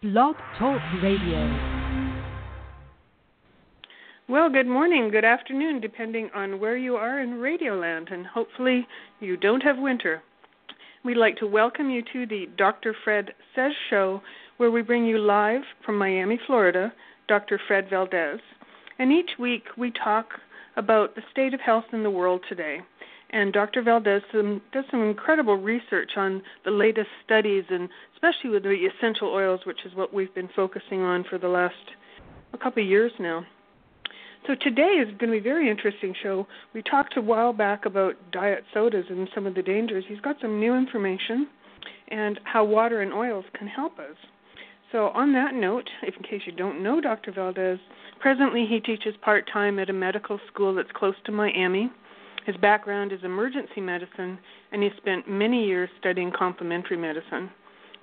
Blog Talk Radio. Well, good morning, good afternoon, depending on where you are in Radioland, and hopefully you don't have winter. We'd like to welcome you to the Dr. Fred Says Show, where we bring you live from Miami, Florida, Dr. Fred Valdes. And each week we talk about the state of health in the world today and Dr. Valdes some, does some incredible research on the latest studies, and especially with the essential oils, which is what we've been focusing on for the last a couple of years now. So today is going to be a very interesting show. We talked a while back about diet sodas and some of the dangers. He's got some new information and how water and oils can help us. So on that note, if in case you don't know Dr. Valdes, presently he teaches part-time at a medical school that's close to Miami his background is emergency medicine, and he spent many years studying complementary medicine.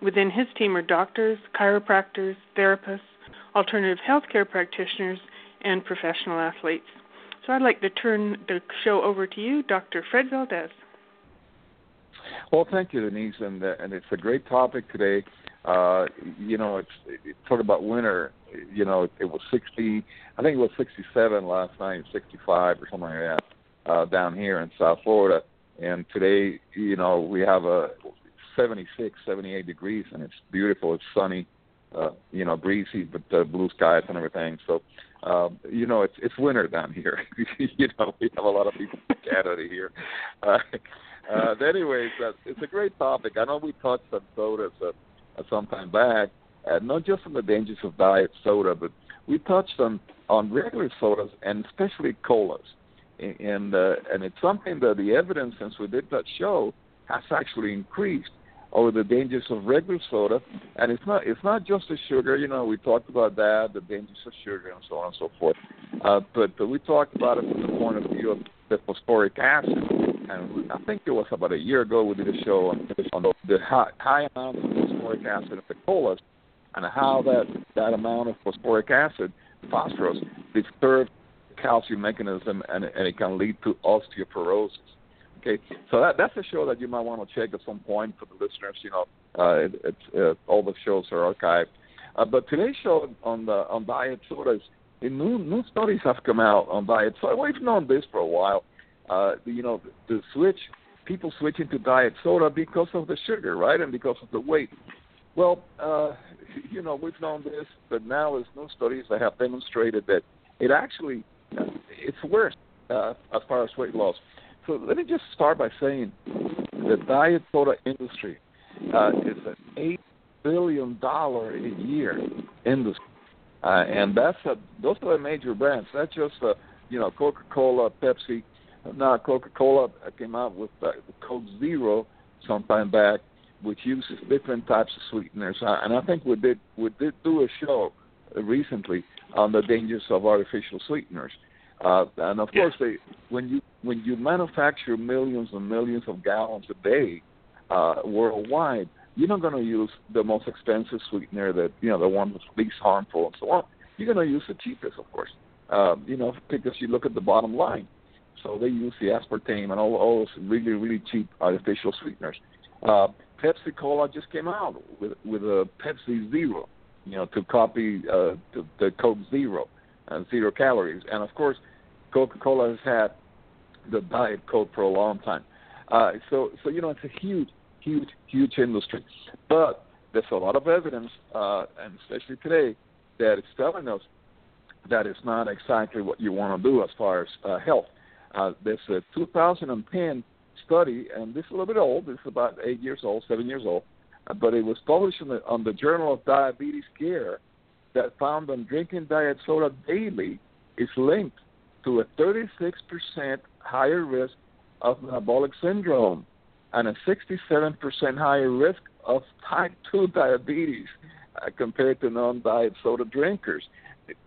Within his team are doctors, chiropractors, therapists, alternative healthcare practitioners, and professional athletes. So I'd like to turn the show over to you, Dr. Fred Valdes. Well, thank you, Denise, and uh, and it's a great topic today. Uh, you know, it's it, talk about winter. You know, it was 60. I think it was 67 last night, 65 or something like that uh, down here in South Florida. And today, you know, we have a 76, 78 degrees, and it's beautiful. It's sunny, uh, you know, breezy, but uh, blue skies and everything. So, um, you know, it's it's winter down here. you know, we have a lot of people from Canada here. Uh, uh, anyways, uh, it's a great topic. I know we touched on sodas uh, uh, some time back, uh, not just on the dangers of diet soda, but we touched on on regular sodas and especially colas and uh, and it's something that the evidence since we did that show has actually increased over the dangers of regular soda, and it's not it's not just the sugar. You know, we talked about that, the dangers of sugar, and so on and so forth. Uh, but, we talked about it from the point of view of the phosphoric acid, and I think it was about a year ago we did a show on, on the high, high amount of phosphoric acid in the colas, and how that that amount of phosphoric acid, phosphorus, disturbs calcium mechanism, and, and it can lead to osteoporosis. Okay, so that that's a show that you might want to check at some point for the listeners. You know, uh, it, uh, all the shows are archived. Uh, but today's show on the on diet sodas, new new studies have come out on diet soda. We've known this for a while. Uh, you know, the switch people switching to diet soda because of the sugar, right, and because of the weight. Well, uh, you know, we've known this, but now there's new studies that have demonstrated that it actually it's worse uh, as far as weight loss. So let me just start by saying the diet soda industry uh, is an eight billion dollar a year industry, uh, and that's a, those are the major brands. That's just uh, you know Coca Cola, Pepsi. Now Coca Cola came out with uh, Coke Zero some time back, which uses different types of sweeteners, uh, and I think we did we did do a show recently on the dangers of artificial sweeteners. Uh, and of course, they, when you when you manufacture millions and millions of gallons a day uh, worldwide, you're not going to use the most expensive sweetener that you know the one that's least harmful and so on. You're going to use the cheapest, of course. Uh, you know, because you look at the bottom line. So they use the aspartame and all, all those really really cheap artificial sweeteners. Uh, Pepsi Cola just came out with with a Pepsi Zero, you know, to copy uh, the, the Coke Zero and zero calories. And of course, Coca-Cola has had the Diet Coke for a long time. Uh, so, so you know, it's a huge, huge, huge industry. But there's a lot of evidence, uh, and especially today, that it's telling us that it's not exactly what you want to do as far as uh, health. Uh, there's a 2010 study, and this is a little bit old. This is about eight years old, seven years old, but it was published in the, on the Journal of Diabetes Care that found on drinking diet soda daily is linked to a 36% higher risk of metabolic syndrome and a 67% higher risk of type 2 diabetes uh, compared to non-diet soda drinkers.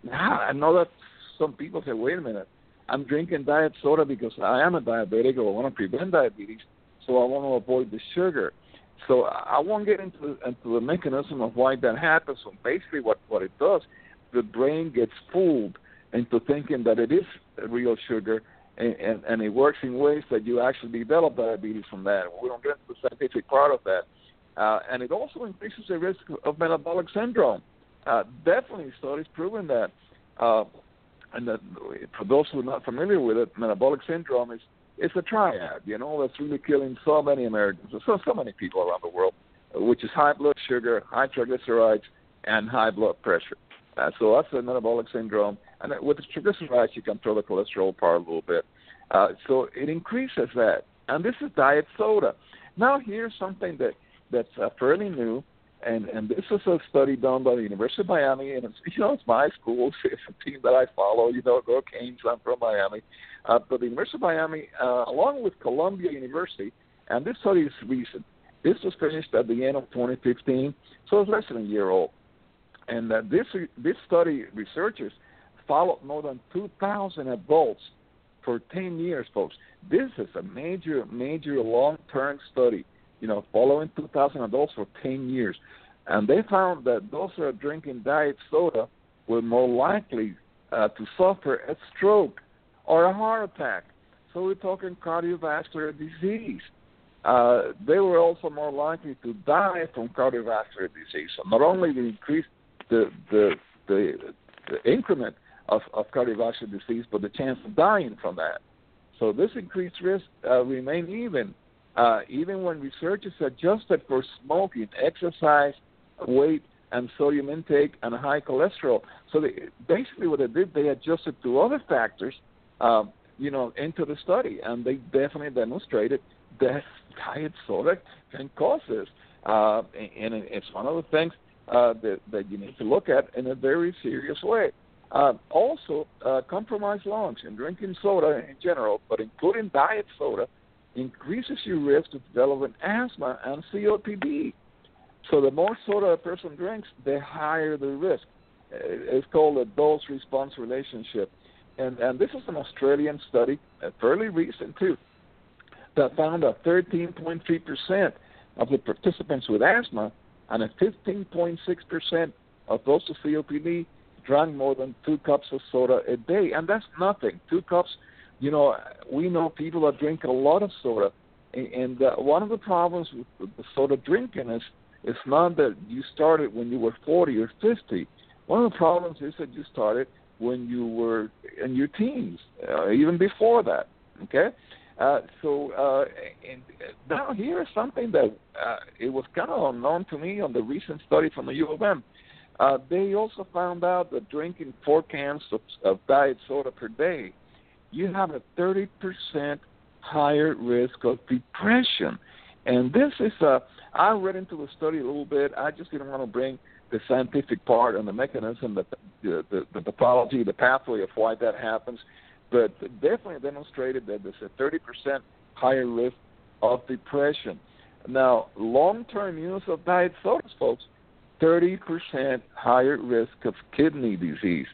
Now, I know that some people say, wait a minute, I'm drinking diet soda because I am a diabetic or I want to prevent diabetes, so I want to avoid the sugar. So I won't get into into the mechanism of why that happens. So basically, what what it does, the brain gets fooled into thinking that it is real sugar, and, and, and it works in ways that you actually develop diabetes from that. We don't get into the scientific part of that, uh, and it also increases the risk of metabolic syndrome. Uh, definitely, studies proving that. Uh, and that for those who are not familiar with it, metabolic syndrome is it's a triad, you know, that's really killing so many Americans, so so many people around the world, which is high blood sugar, high triglycerides, and high blood pressure. Uh, so that's a metabolic syndrome. And with the triglycerides, you can throw the cholesterol part a little bit. Uh, so it increases that. And this is diet soda. Now here's something that that's uh, fairly new, and and this is a study done by the University of Miami, and it's you know it's my school, it's a team that I follow. You know, go Canes. I'm from Miami, uh, but the University of Miami, uh, along with Columbia University, and this study is recent. This was finished at the end of 2015, so it's less than a year old. And uh, this this study researchers followed more than 2,000 adults for 10 years, folks. This is a major, major long-term study. You know, following 2,000 adults for 10 years, and they found that those who are drinking diet soda were more likely uh, to suffer a stroke or a heart attack. So we're talking cardiovascular disease. Uh, they were also more likely to die from cardiovascular disease. So not only the increase the the the, the increment of, of cardiovascular disease, but the chance of dying from that. So this increased risk uh, remained even, uh, even when researchers adjusted for smoking, exercise, weight, and sodium intake and high cholesterol. So they, basically, what they did, they adjusted to other factors, uh, you know, into the study, and they definitely demonstrated that diet soda can cause this. Uh, and it's one of the things uh, that, that you need to look at in a very serious way. Uh, also, uh, compromised lungs and drinking soda in general, but including diet soda, increases your risk of developing asthma and COPD. So the more soda a person drinks, the higher the risk. Uh, it's called a dose-response relationship. And, and this is an Australian study, uh, fairly recent too, that found that 13.3% of the participants with asthma and a 15.6% of those with COPD drank more than two cups of soda a day, and that's nothing. Two cups, you know, we know people that drink a lot of soda, and uh, one of the problems with the soda drinking is it's not that you started when you were 40 or 50. One of the problems is that you started when you were in your teens, uh, even before that. Okay, uh, so uh, and now here is something that uh, it was kind of unknown to me on the recent study from the U of M. Uh, they also found out that drinking four cans of, of diet soda per day, you have a 30% higher risk of depression. And this is a, I read into the study a little bit. I just didn't want to bring the scientific part and the mechanism, the, the, the, the pathology, the pathway of why that happens but definitely demonstrated that there's a 30% higher risk of depression. Now, long-term use of diet sodas, folks, 30% higher risk of kidney disease.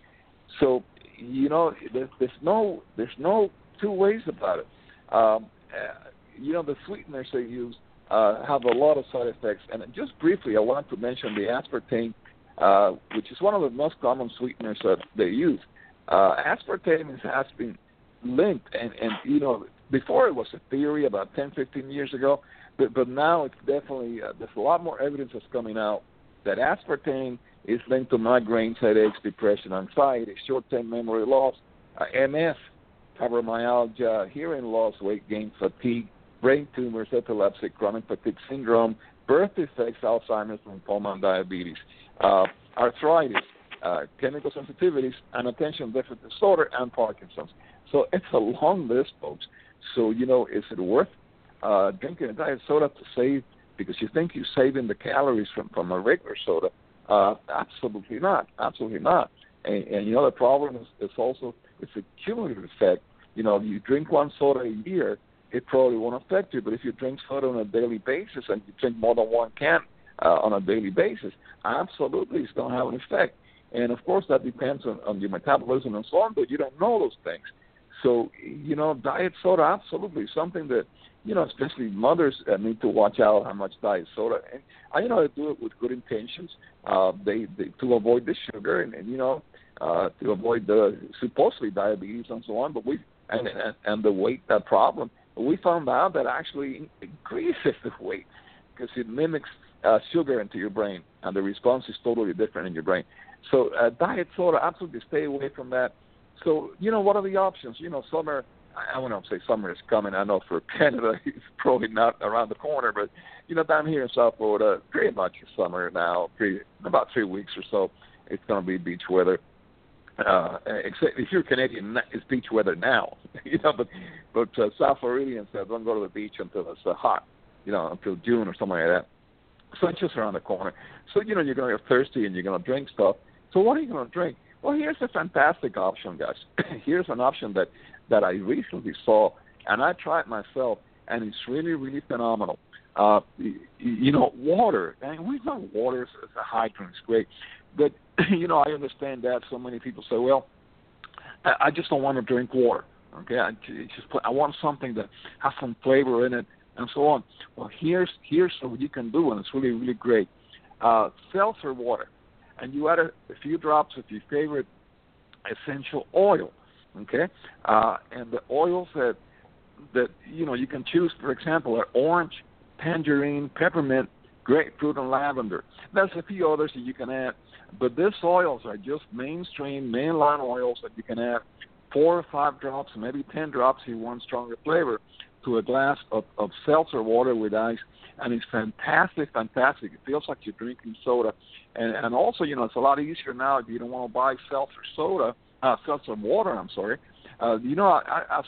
So, you know, there's, there's no there's no two ways about it. Um, uh, you know, the sweeteners they use uh, have a lot of side effects. And just briefly, I want to mention the aspartame, uh, which is one of the most common sweeteners that they use uh, aspartame has been linked, and, and you know, before it was a theory about 10, 15 years ago, but but now it's definitely uh, there's a lot more evidence that's coming out that aspartame is linked to migraines, headaches, depression, anxiety, short-term memory loss, uh, MS, fibromyalgia, hearing loss, weight gain, fatigue, brain tumors, epilepsy, chronic fatigue syndrome, birth defects, Alzheimer's, lymphoma, and diabetes, uh, arthritis, uh, chemical sensitivities, and attention deficit disorder, and Parkinson's. So it's a long list, folks. So, you know, is it worth uh, drinking a diet soda to save because you think you're saving the calories from, from a regular soda? Uh, absolutely not. Absolutely not. And, and you know, the problem is, is also it's a cumulative effect. You know, you drink one soda a year, it probably won't affect you. But if you drink soda on a daily basis and you drink more than one can uh, on a daily basis, absolutely it's going to have an effect. And of course, that depends on, on your metabolism and so on, but you don't know those things. So, you know, diet soda, absolutely something that, you know, especially mothers uh, need to watch out how much diet soda. And I, you know, they do it with good intentions. Uh, they, they to avoid the sugar and, and you know, uh, to avoid the supposedly diabetes and so on. But we and and, and the weight that problem. We found out that actually increases the weight because it mimics uh, sugar into your brain, and the response is totally different in your brain. So uh, diet soda, absolutely stay away from that. So you know what are the options? You know, summer. I won't say summer is coming. I know for Canada it's probably not around the corner, but you know down here in South Florida, pretty much summer now. Pretty, about three weeks or so, it's going to be beach weather. Uh, except if you're Canadian, it's beach weather now. you know, but but uh, South Floridians uh, don't go to the beach until it's uh, hot. You know, until June or something like that. So it's just around the corner. So you know you're going to get thirsty and you're going to drink stuff. So what are you going to drink? Well, here's a fantastic option, guys. here's an option that that I recently saw, and I tried myself, and it's really, really phenomenal. Uh, you, know, water, and we know water is a hydrant, it's great, but you know, I understand that so many people say, well, I, I just don't want to drink water. Okay, I just put, I want something that has some flavor in it, and so on. Well, here's here's what you can do, and it's really, really great. Uh, seltzer water and you add a, a few drops of your favorite essential oil. Okay, uh, and the oils that that you know you can choose, for example, are orange, tangerine, peppermint, grapefruit, and lavender. There's a few others that you can add, but these oils are just mainstream, mainline oils that you can add four or five drops, maybe ten drops if you want stronger flavor, to a glass of, of seltzer water with ice, and it's fantastic, fantastic. It feels like you're drinking soda, and and also you know it's a lot easier now if you don't want to buy seltzer soda, uh, seltzer water. I'm sorry. Uh, you know, I, I, I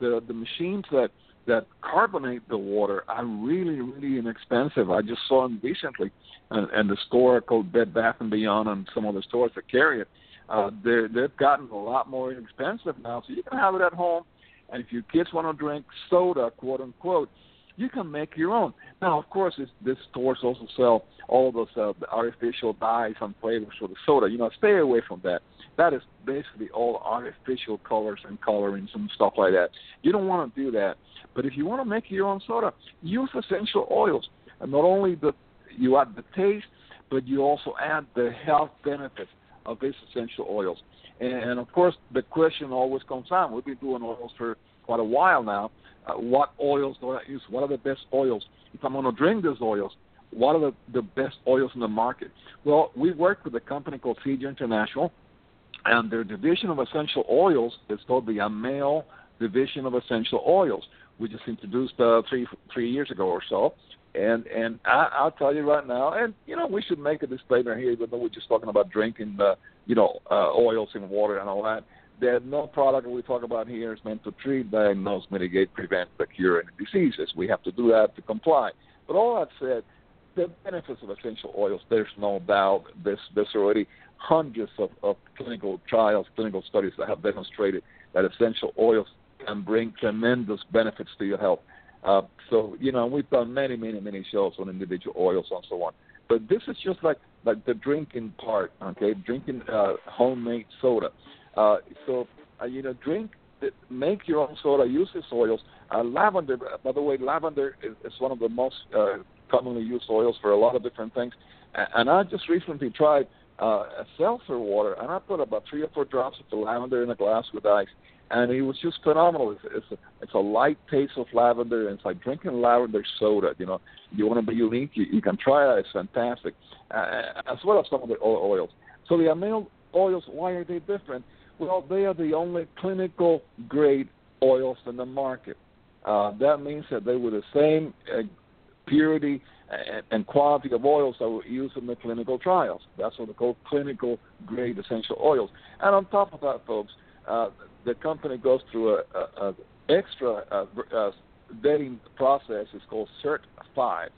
the the machines that that carbonate the water are really really inexpensive. I just saw them recently, and, and the store called Bed Bath and Beyond and some of the stores that carry it. Uh, they they've gotten a lot more inexpensive now, so you can have it at home. And if your kids want to drink soda, quote unquote, you can make your own. Now, of course, this, this stores also sell all those uh, artificial dyes and flavors for the soda. You know, stay away from that. That is basically all artificial colors and colorings and stuff like that. You don't want to do that. But if you want to make your own soda, use essential oils. And not only the you add the taste, but you also add the health benefits of these essential oils. And, of course, the question always comes on. We've been doing oils for quite a while now uh, what oils do I use? What are the best oils? If I'm going to drink these oils, what are the, the best oils in the market? Well, we work with a company called Zija International, and their division of essential oils is called the Ameo Division of Essential Oils. We just introduced uh, three three years ago or so, and and I, I'll tell you right now, and you know we should make a disclaimer here, even though we're just talking about drinking, uh, you know, uh, oils in water and all that that no product we talk about here is meant to treat, diagnose, mitigate, prevent, or cure any diseases. We have to do that to comply. But all that said, the benefits of essential oils, there's no doubt. There's, there's already hundreds of, of clinical trials, clinical studies that have demonstrated that essential oils can bring tremendous benefits to your health. Uh, so, you know, we've done many, many, many shows on individual oils and so on. But this is just like like the drinking part, okay? Drinking uh, homemade soda. Uh, so, uh, you know, drink, make your own soda, use these oils. Uh, lavender, by the way, lavender is, is one of the most uh, commonly used oils for a lot of different things. And I just recently tried uh, a seltzer water, and I put about three or four drops of the lavender in a glass with ice, and it was just phenomenal. It's, it's a it's a light taste of lavender, and it's like drinking lavender soda. You know, you want to be unique, you, you can try that. It's fantastic, uh, as well as some of the oils. So the Ameo oils, why are they different? Well, they are the only clinical grade oils in the market. Uh, that means that they were the same uh, purity and, and quality of oils that were used in the clinical trials. That's what they call clinical grade essential oils. And on top of that, folks, uh, the company goes through a, a, a extra uh, uh, vetting process. It's called Cert 5,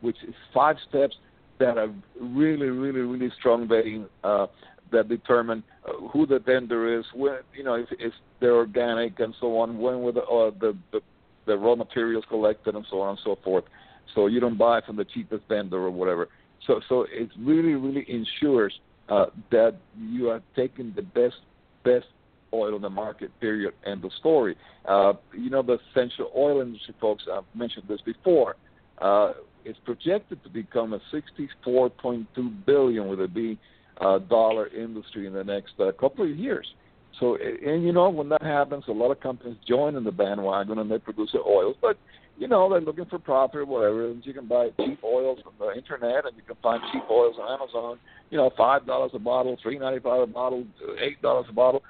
which is five steps that are really, really, really strong vetting uh, that determine uh, who the vendor is, when you know if, if they're organic and so on, when were the, uh, the the the raw materials collected and so on and so forth. So you don't buy from the cheapest vendor or whatever. So so it really really ensures uh, that you are taking the best best oil in the market. Period. End of story. Uh, you know the essential oil industry, folks. I've mentioned this before. Uh, it's projected to become a 64.2 billion with a B uh, dollar industry in the next uh, couple of years. So, and you know, when that happens, a lot of companies join in the bandwagon and they produce the oils. But you know they're looking for profit or whatever. And you can buy cheap oils from the internet, and you can find cheap oils on Amazon. You know, five dollars a bottle, three ninety five a bottle, eight dollars a bottle.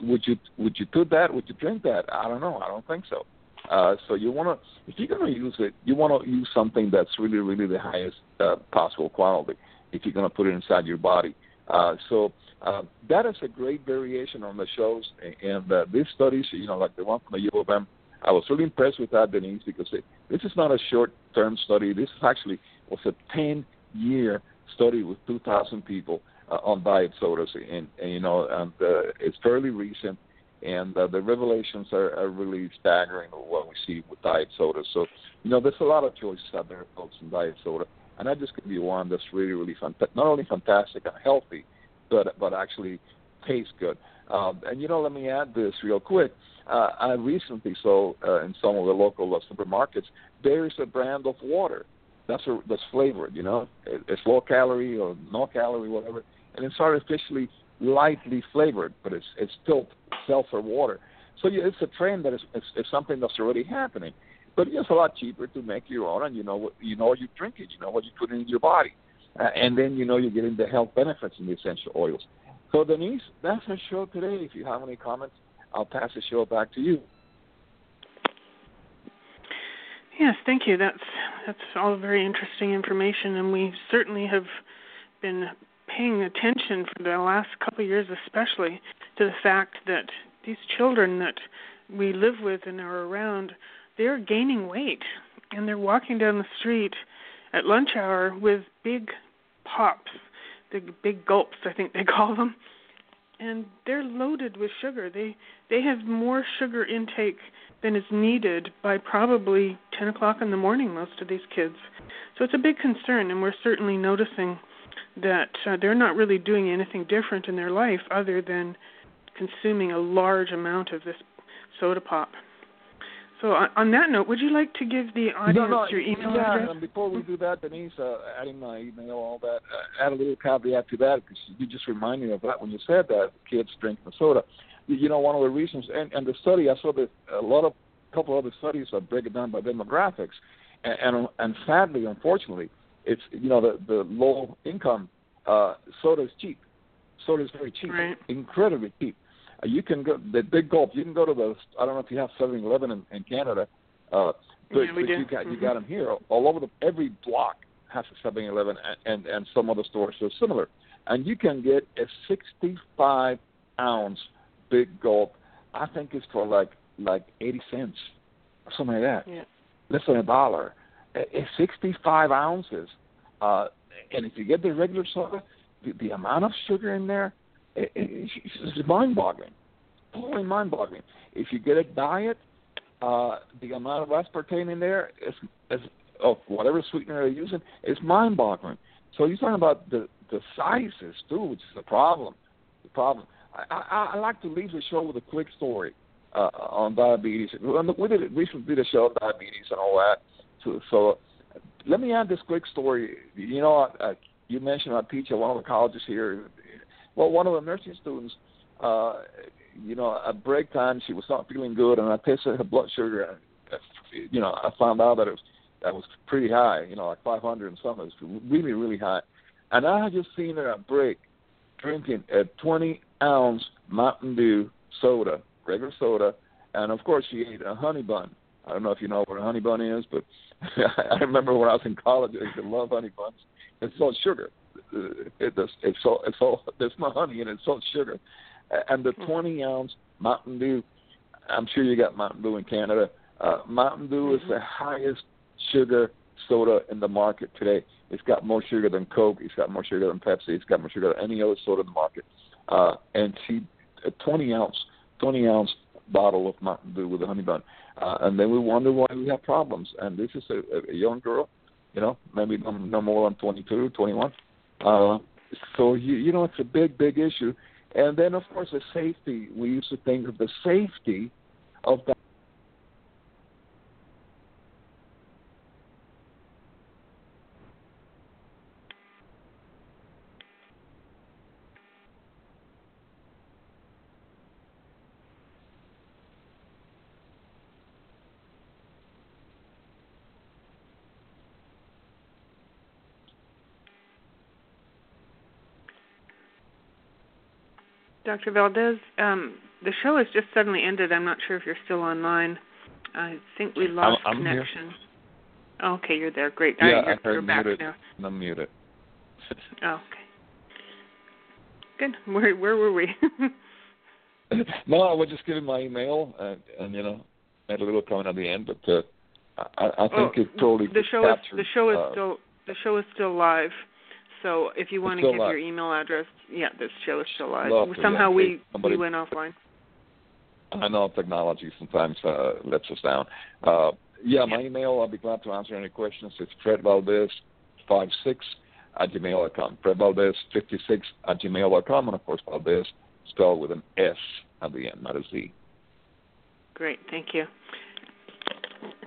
Would you would you do that? Would you drink that? I don't know. I don't think so. Uh, so you want to, if you're going to use it, you want to use something that's really, really the highest uh, possible quality. If you're going to put it inside your body, uh, so uh, that is a great variation on the shows. And uh, these studies, you know, like the one from the U of M, I was really impressed with that, Denise, because it, this is not a short-term study. This is actually was a 10-year study with 2,000 people uh, on diet sodas, and, and you know, and uh, it's fairly recent and uh, the revelations are, are really staggering what we see with diet soda. So, you know, there's a lot of choices out there, folks, in diet soda, and I just give you one that's really, really fun, not only fantastic and healthy, but but actually tastes good. Um, and you know, let me add this real quick. Uh, I recently saw uh, in some of the local uh, supermarkets there is a brand of water that's a, that's flavored. You know, it, it's low calorie or no calorie, whatever, and it's artificially lightly flavored, but it's it's still seltzer water. So yeah, it's a trend that is it's, it's something that's already happening. But it's a lot cheaper to make your own, and you know what you know what you drink it, you know what you put in your body, uh, and then you know you're getting the health benefits in the essential oils. So Denise, that's our show today. If you have any comments, I'll pass the show back to you. Yes, thank you. That's that's all very interesting information, and we certainly have been paying attention for the last couple of years, especially to the fact that these children that we live with and are around, they're gaining weight and they're walking down the street at lunch hour with big pops, the big gulps, I think they call them, and they're loaded with sugar. They they have more sugar intake than is needed by probably 10 o'clock in the morning. Most of these kids, so it's a big concern, and we're certainly noticing that uh, they're not really doing anything different in their life other than consuming a large amount of this soda pop. So on, that note, would you like to give the audience no, no, your email yeah, address? and before we do that, Denise, uh, adding my email, all that, uh, add a little caveat to that because you just reminded me of that when you said that kids drink the soda. You, you know, one of the reasons, and, and the study I saw that a lot of, a couple other studies that break it down by demographics, and and, and sadly, unfortunately, it's you know the the low income uh, soda is cheap. Soda is very cheap, right. incredibly cheap. You can go the big gulp. You can go to the I don't know if you have Seven Eleven in, in Canada, uh, but, yeah, but you got mm-hmm. you got them here all over the every block has a Seven Eleven and, and and some other stores are similar, and you can get a 65 ounce big gulp. I think it's for like like 80 cents or something like that. Yeah. Less than a dollar. It's 65 ounces. Uh, and if you get the regular soda, the, the amount of sugar in there, it, it, it's mind-boggling, totally mind-boggling. If you get a diet, uh, the amount of aspartame in there is, is of whatever sweetener they're using is mind-boggling. So you're talking about the the sizes too, which is the problem. The problem. I, I, I like to leave the show with a quick story uh, on diabetes. We did recently did a show on diabetes and all that. So, so let me add this quick story. You know, uh, you mentioned I teach at one of the colleges here. Well, one of the nursing students, uh, you know, at break time she was not feeling good, and I tested her blood sugar, and you know, I found out that it was that was pretty high. You know, like 500 and something. It was really, really high. And I had just seen her at break drinking a 20 ounce Mountain Dew soda, regular soda, and of course she ate a honey bun. I don't know if you know what a honey bun is, but I remember when I was in college, I used to love honey buns. It's all sugar. It, it's it's all it's all there's no honey and. It's all sugar, and the 20 ounce Mountain Dew. I'm sure you got Mountain Dew in Canada. Uh, Mountain Dew is the highest sugar soda in the market today. It's got more sugar than Coke. It's got more sugar than Pepsi. It's got more sugar than any other soda in the market. Uh, and she, a 20 ounce, 20 ounce bottle of Mountain Dew with a honey bun. Uh, and then we wonder why we have problems. And this is a, a young girl, you know, maybe no, no more than 22, 21. Uh, so, you, you know, it's a big, big issue. And then, of course, the safety. We used to think of the safety of the Dr. Valdes, um, the show has just suddenly ended. I'm not sure if you're still online. I think we lost I'm, I'm connection. Here. Okay, you're there. Great. Yeah, right, you're, I heard you're back muted. now. I'm muted. Oh, okay. Good. Where where were we? no, I was just giving my email and, and you know, made a little comment at the end, but uh, I, I think oh, it totally the show is the show is uh, still the show is still live. So if you want to give live. your email address, yeah, this show is still live. Lovely, Somehow we Somebody- we went offline. I know technology sometimes uh, lets us down. Uh, yeah, my email, I'll be glad to answer any questions. It's Fred Valdes 56 at gmail.com. Fred Valdes 56 at gmail.com. And of course, Valdes spelled with an S at the end, not a Z. Great, thank you.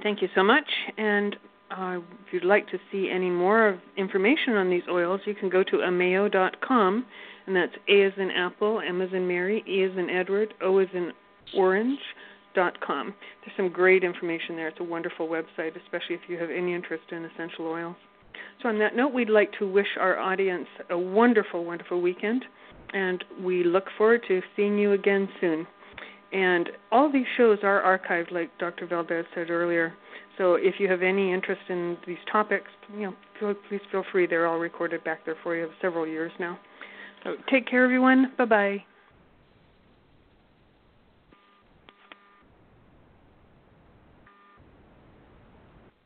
Thank you so much. And uh, if you'd like to see any more information on these oils, you can go to ameo.com, and that's A as in Apple, M as in Mary, E as in Edward, O as in Orange. Dot com. There's some great information there. It's a wonderful website, especially if you have any interest in essential oils. So, on that note, we'd like to wish our audience a wonderful, wonderful weekend, and we look forward to seeing you again soon. And all these shows are archived, like Dr. Valdes said earlier. So if you have any interest in these topics, you know, please feel free. They're all recorded back there for you several years now. So take care, everyone. Bye bye.